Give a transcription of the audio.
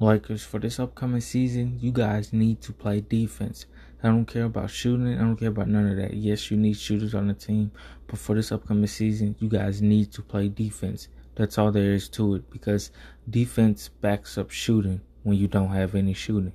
Lakers, for this upcoming season, you guys need to play defense. I don't care about shooting. I don't care about none of that. Yes, you need shooters on the team, but for this upcoming season, you guys need to play defense. That's all there is to it because defense backs up shooting when you don't have any shooting.